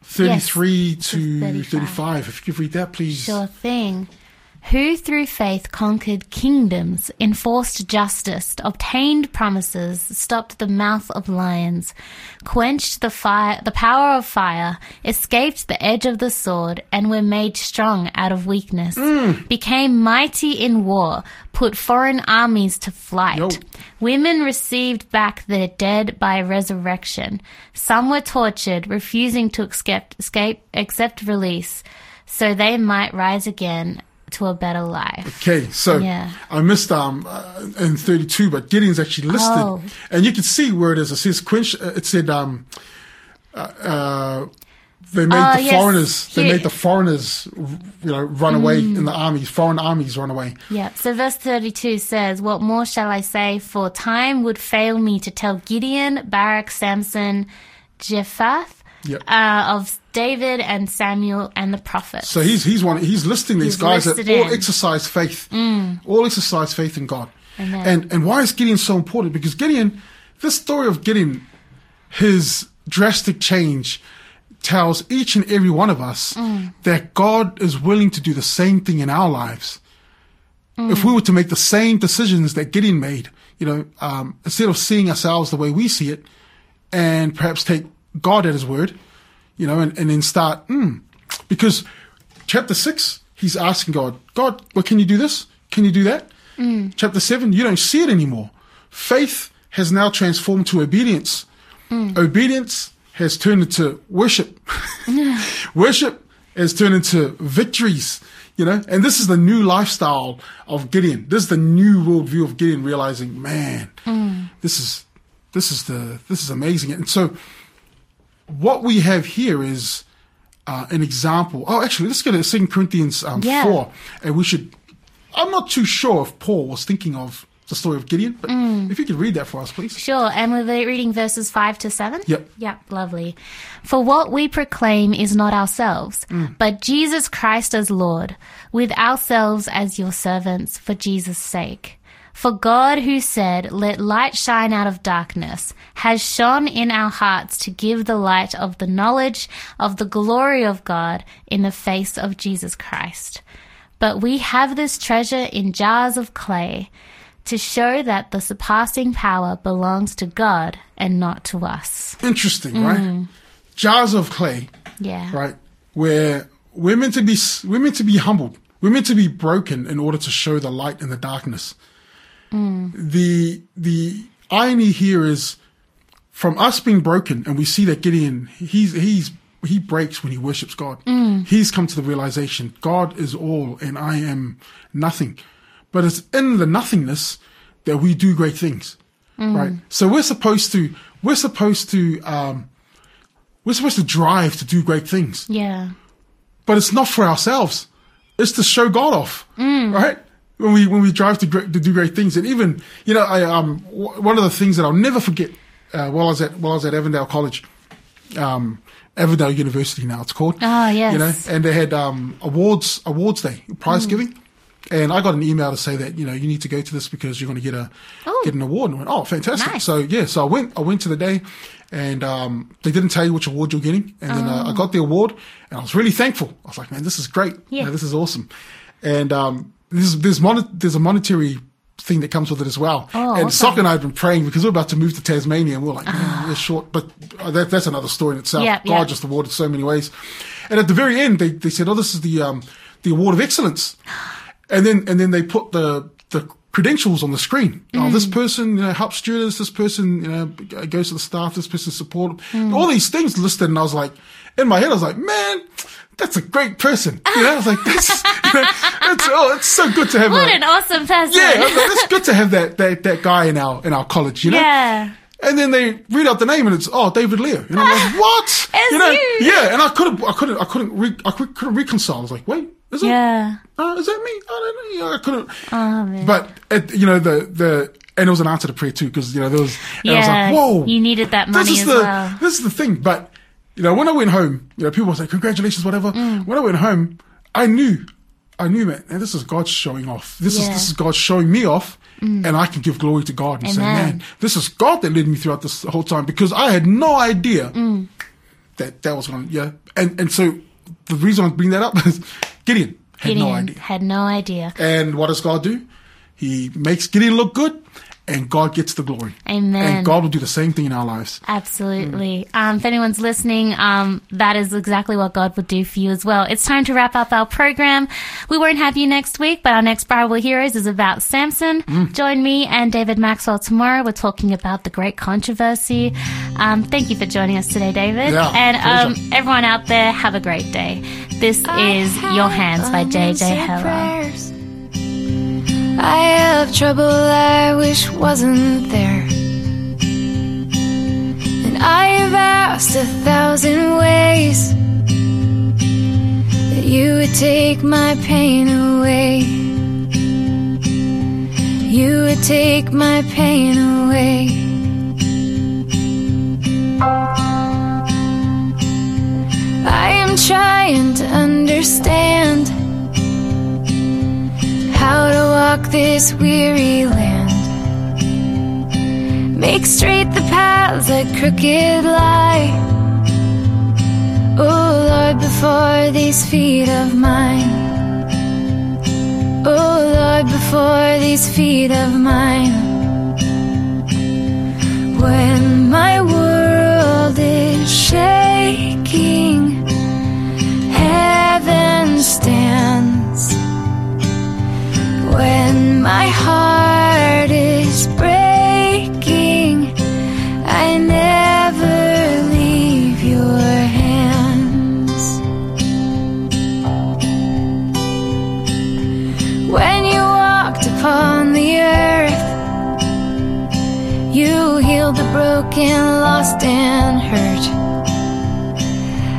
33 to 35. 35. If you could read that, please. Sure thing. Who through faith conquered kingdoms, enforced justice, obtained promises, stopped the mouth of lions, quenched the fire, the power of fire, escaped the edge of the sword, and were made strong out of weakness, mm. became mighty in war, put foreign armies to flight. Yo. Women received back their dead by resurrection. Some were tortured, refusing to escape, escape, accept release, so they might rise again to a better life. Okay, so Yeah. I missed um uh, in 32, but Gideon's actually listed, Oh. and you can see where it is. It says quench. uh, It said um uh, uh they made Oh, the yes. foreigners. They Here- made the foreigners, you know, run away in the armies. Foreign armies run away. Yeah. So verse 32 says, What more shall I say? For time would fail me to tell Gideon, Barak, Samson, Jephthah, Yep. uh, of David and Samuel and the prophets. So he's he's one. He's listing these He's guys that all in. Mm. exercise faith, all exercise faith in God. Amen. And and why is Gideon so important? Because Gideon, this story of Gideon, his drastic change, tells each and every one of us Mm. that God is willing to do the same thing in our lives. Mm. If we were to make the same decisions that Gideon made, you know, um, instead of seeing ourselves the way we see it, and perhaps take God at His word, you know, and, and then start, mm, because chapter six, he's asking God, God, well, can you do this? Can you do that? Mm. Chapter seven, you don't see it anymore. faith has now transformed to obedience. Mm. Obedience has turned into worship. worship has turned into victories. You know, and this is the new lifestyle of Gideon. This is the new worldview of Gideon, realizing, man, mm. this is this is the this is amazing. And so, what we have here is uh, an example. Oh, actually, let's go to Second Corinthians um, Yeah. four, and we should. I'm not too sure if Paul was thinking of the story of Gideon, but if you could read that for us, please. Sure, and we're reading verses 5 to 7? Yep. Yep, lovely. For what we proclaim is not ourselves, but Jesus Christ as Lord, with ourselves as your servants for Jesus' sake. For God, who said, Let light shine out of darkness, has shone in our hearts to give the light of the knowledge of the glory of God in the face of Jesus Christ. But we have this treasure in jars of clay to show that the surpassing power belongs to God and not to us. Interesting, right? Mm. Jars of clay, Yeah. right? Where we're meant to be, we're meant to be humbled. We're meant to be broken in order to show the light in the darkness. Mm. The the irony here is from us being broken, and we see that Gideon, he's he's he breaks when he worships God. Mm. He's come to the realization God is all, and I am nothing. But it's in the nothingness that we do great things, mm. right? So we're supposed to we're supposed to um, we're supposed to drive to do great things Yeah. but it's not for ourselves. It's to show God off, right? When we when we drive to great, to do great things, and even you know, I um w- one of the things that I'll never forget uh, while I was at while I was at Avondale College, um, Avondale University now it's called. Ah, yes. You know, and they had um awards awards day prize giving. And I got an email to say that you know you need to go to this because you're going to get a Oh. get an award. And I went, oh, fantastic! Nice. So yeah, so I went. I went to the day, and um, they didn't tell you which award you're getting. And then uh, I got the award, and I was really thankful. I was like, man, this is great. You Yeah. know, this is awesome. And um, there's there's mon- there's a monetary thing that comes with it as well. Oh, and awesome. Sock and I have been praying because we're about to move to Tasmania, and we're like, man, we're short. But uh, that, that's another story in itself. Yeah, God yeah. just awarded so many ways. And at the very end, they they said, oh, this is the um, the award of excellence and then and then they put the the credentials on the screen. Oh, this person you know, helps students. This person you know goes to the staff. This person support. All these things listed, and I was like, in my head, I was like, man. That's a great person. You know, I was like, this, you know, it's, oh, it's so good to have What a, an awesome person. yeah, like, it's good to have that, that, that guy in our, in our college, you know? Yeah. And then they read out the name and it's, oh, David Leo. And I'm like, what? You know? you. Yeah. And I couldn't, I couldn't, I couldn't, re- I couldn't reconcile. I was like, wait, is it? Yeah. uh, is that me? I don't know. Yeah, I couldn't. Oh, man. But it, you know the the and it was an answer to prayer too because you know there was. And I was Yeah. like, whoa. You needed that this money is as the well. this is the thing. But you know when I went home, you know people were saying congratulations, whatever. Mm. When I went home, I knew, I knew, man. And this is God showing off. This is Yeah. Mm. this is God showing me off. And I can give glory to God and say, man, this is God that led me throughout this whole time because I had no idea Mm. that that was going to, yeah. And, and so the reason I bring that up is Gideon had Gideon no idea. had no idea. And what does God do? He makes Gideon look good, and God gets the glory. Amen. And God will do the same thing in our lives. Absolutely. Um, if anyone's listening, um, that is exactly what God would do for you as well. It's time to wrap up our program. We won't have you next week, but our next Bible Heroes is about Samson. Mm. Join me and David Maxwell tomorrow. We're talking about the great controversy. Um, thank you for joining us today, David. Yeah, and um, everyone out there, have a great day. This is Your Hands by JJ Heller. I have trouble I wish wasn't there. And I have asked a thousand ways that you would take my pain away. You would take my pain away. I am trying to understand how to walk this weary land. Make straight the paths that crooked lie. Oh Lord, before these feet of mine. Oh Lord, before these feet of mine. When my world is shaking, heaven stands. When my heart is breaking, I never leave your hands. When you walked upon the earth, you healed the broken, lost, and hurt.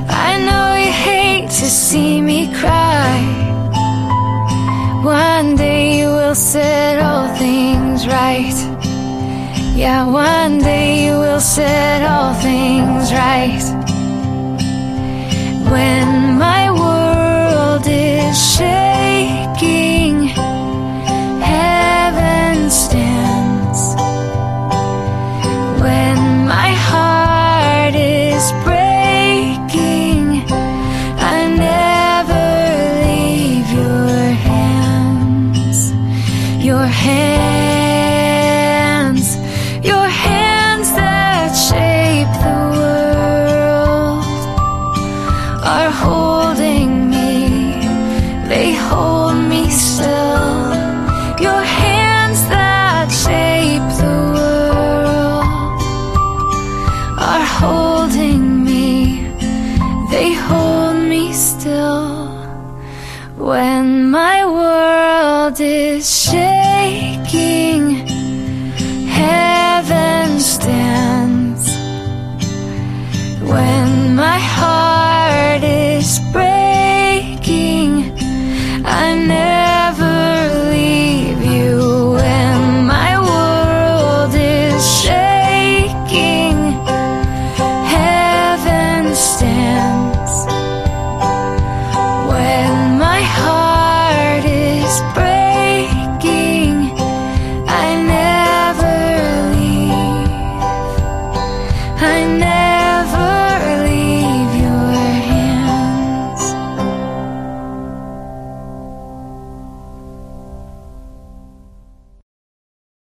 I know you hate to see me cry. One day. Yeah, one day you will set all things right. When